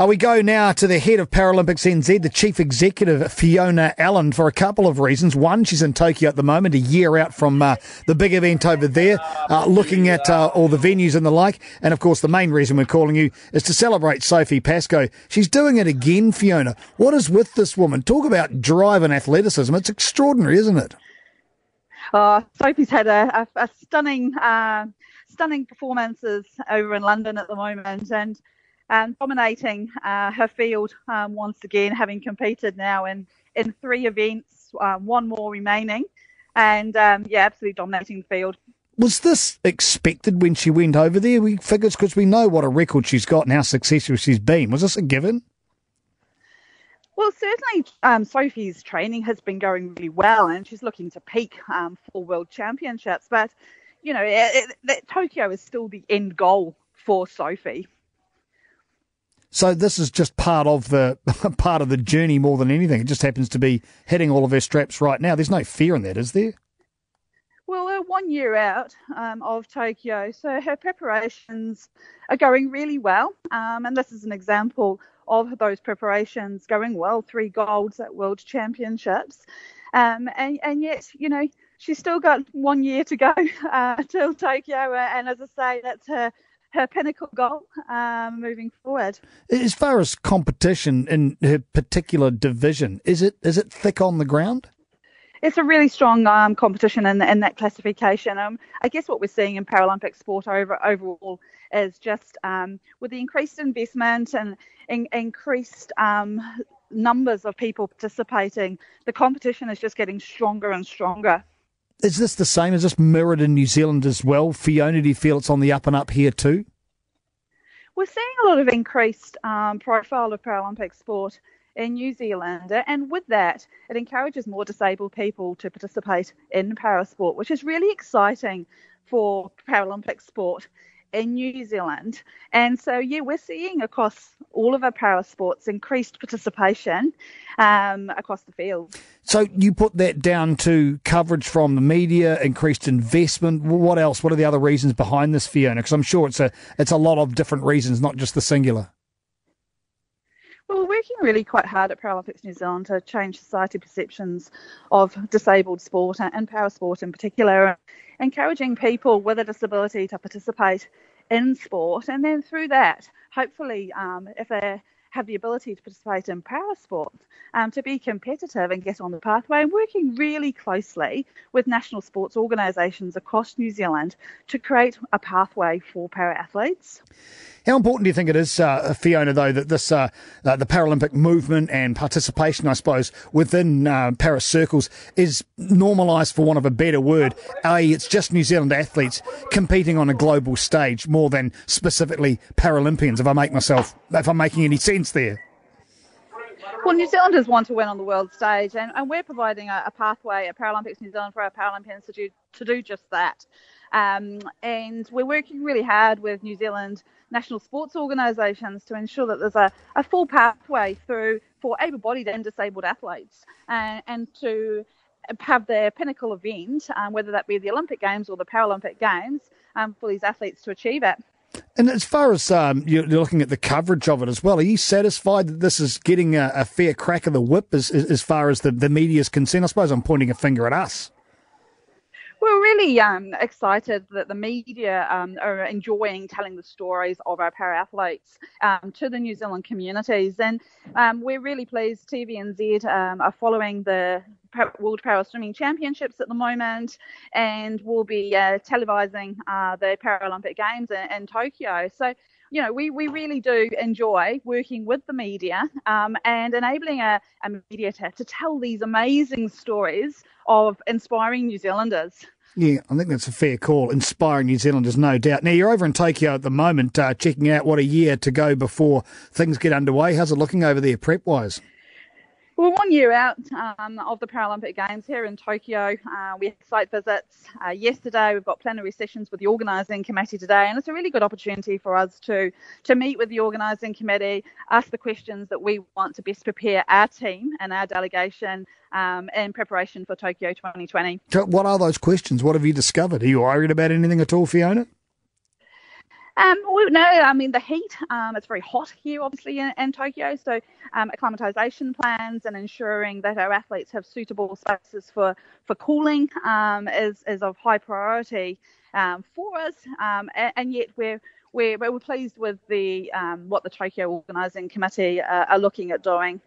Uh, we go now to the head of Paralympics NZ, the chief executive, Fiona Allan, for a couple of reasons. One, she's in Tokyo at the moment, a year out from uh, the big event over there, uh, looking at uh, all the venues and the like. And of course, the main reason we're calling you is to celebrate Sophie Pascoe. She's doing it again, Fiona. What is with this woman? Talk about drive and athleticism. It's extraordinary, isn't it? Oh, Sophie's had a, a, a stunning, uh, stunning performances over in London at the moment, and um, dominating uh, her field um, once again, having competed now in, in three events, um, one more remaining, and um, yeah, absolutely dominating the field. Was this expected when she went over there? We figures because we know what a record she's got and how successful she's been. Was this a given? Well, certainly um, Sophie's training has been going really well, and she's looking to peak um, for World Championships. But you know, it, it, Tokyo is still the end goal for Sophie. So this is just part of the part of the journey more than anything. It just happens to be hitting all of her straps right now. There's no fear in that, is there? Well, we're one year out um, of Tokyo, so her preparations are going really well. Um, and this is an example of those preparations going well. Three golds at World Championships, um, and and yet you know she's still got one year to go uh, till Tokyo. And as I say, that's her her pinnacle goal um, moving forward. As far as competition in her particular division, is it is it thick on the ground? It's a really strong um, competition in, in that classification. Um, I guess what we're seeing in Paralympic sport over overall is just um, with the increased investment and in, increased um, numbers of people participating, the competition is just getting stronger and stronger. Is this the same? Is this mirrored in New Zealand as well? Fiona, do you feel it's on the up and up here too? We're seeing a lot of increased um, profile of Paralympic sport in New Zealand, and with that, it encourages more disabled people to participate in parasport, which is really exciting for Paralympic sport in New Zealand. And so, yeah, we're seeing across all of our para sports increased participation um, across the field. So, you put that down to coverage from the media, increased investment. What else? What are the other reasons behind this, Fiona? Because I'm sure it's a it's a lot of different reasons, not just the singular. Well, we're working really quite hard at Paralympics New Zealand to change society perceptions of disabled sport and para sport in particular, encouraging people with a disability to participate in sport, and then through that, hopefully, um, if they have the ability to participate in para sport, um, to be competitive and get on the pathway, and working really closely with national sports organisations across New Zealand to create a pathway for para athletes. How important do you think it is, uh, Fiona, though, that this uh, uh, the Paralympic movement and participation, I suppose, within uh, para circles is normalised, for want of a better word? A, it's just New Zealand athletes competing on a global stage more than specifically Paralympians. If I make myself, if I'm making any sense there. Well, New Zealanders want to win on the world stage, and, and we're providing a, a, pathway at Paralympics New Zealand for our Paralympians to do, to do just that. Um, and we're working really hard with New Zealand national sports organisations to ensure that there's a, a full pathway through for able-bodied and disabled athletes, and, and to have their pinnacle event, um, whether that be the Olympic Games or the Paralympic Games, um, for these athletes to achieve it. And as far as um, you're looking at the coverage of it as well, are you satisfied that this is getting a, a fair crack of the whip as, as far as the, the is concerned? I suppose I'm pointing a finger at us we're really um, excited that the media um, are enjoying telling the stories of our para athletes um, to the New Zealand communities. And um, we're really pleased TVNZ um, are following the World Para Swimming Championships at the moment and will be uh, televising uh, the Paralympic Games in, in Tokyo. So you know, we, we really do enjoy working with the media um, and enabling a, a media to, to tell these amazing stories of inspiring New Zealanders. Yeah, I think that's a fair call. Inspiring New Zealanders, no doubt. Now, you're over in Tokyo at the moment, uh, checking out what a year to go before things get underway. How's it looking over there, prep wise? We're one year out um, of the Paralympic Games here in Tokyo. Uh, we had site visits uh, yesterday. We've got plenary sessions with the organising committee today, and it's a really good opportunity for us to to meet with the organising committee, ask the questions that we want to best prepare our team and our delegation um, in preparation for Tokyo 2020. What are those questions? What have you discovered? Are you worried about anything at all, Fiona? Um, well, no, I mean the heat. Um, it's very hot here, obviously, in, in Tokyo. So, um, acclimatization plans and ensuring that our athletes have suitable spaces for for cooling um, is is of high priority um, for us. Um, and, and, yet we're we're, we're pleased with the um, what the Tokyo organising committee uh, are looking at doing.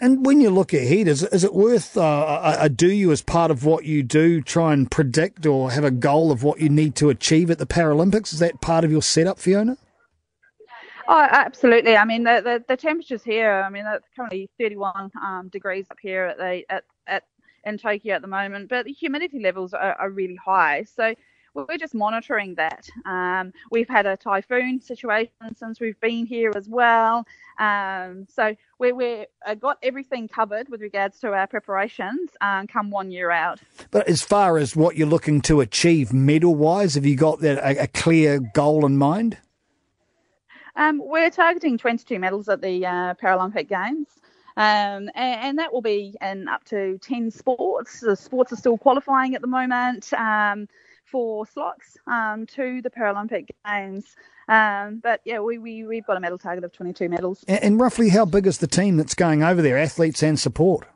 And when you look ahead, is, is it worth uh, a, do you as part of what you do try and predict or have a goal of what you need to achieve at the Paralympics? Is that part of your setup, Fiona? Oh, absolutely. I mean, the, the, the temperatures here, I mean, it's currently 31 um, degrees up here at the at, at in Tokyo at the moment, but the humidity levels are, are really high. So we're just monitoring that. Um, we've had a typhoon situation since we've been here as well. Um, so we, we uh, got everything covered with regards to our preparations um, come one year out. But as far as what you're looking to achieve medal wise, have you got that a, a clear goal in mind? Um, we're targeting 22 medals at the uh, Paralympic Games. Um, and, and, that will be in up to 10 sports. The sports are still qualifying at the moment. Um, for slots um, to the Paralympic Games. Um, but yeah, we, we, we've got a medal target of 22 medals. And, and roughly how big is the team that's going over there, athletes and support?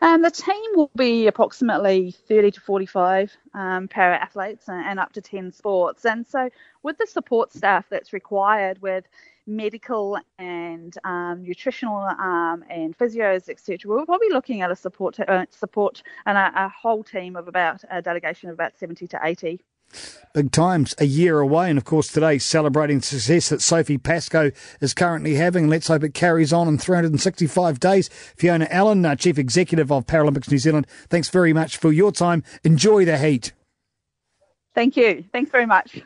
Um, the team will be approximately 30 to 45 um, para athletes and, and, up to 10 sports. And so, with the support staff that's required with medical and um, nutritional um, and physios, etc. We're probably looking at a support uh, support and a, a, whole team of about a delegation of about 70 to 80. Big times, a year away, and of course today celebrating success that Sophie Pascoe is currently having. Let's hope it carries on in 365 days. Fiona Allan, uh, Chief Executive of Paralympics New Zealand, thanks very much for your time. Enjoy the heat. Thank you. Thanks very much.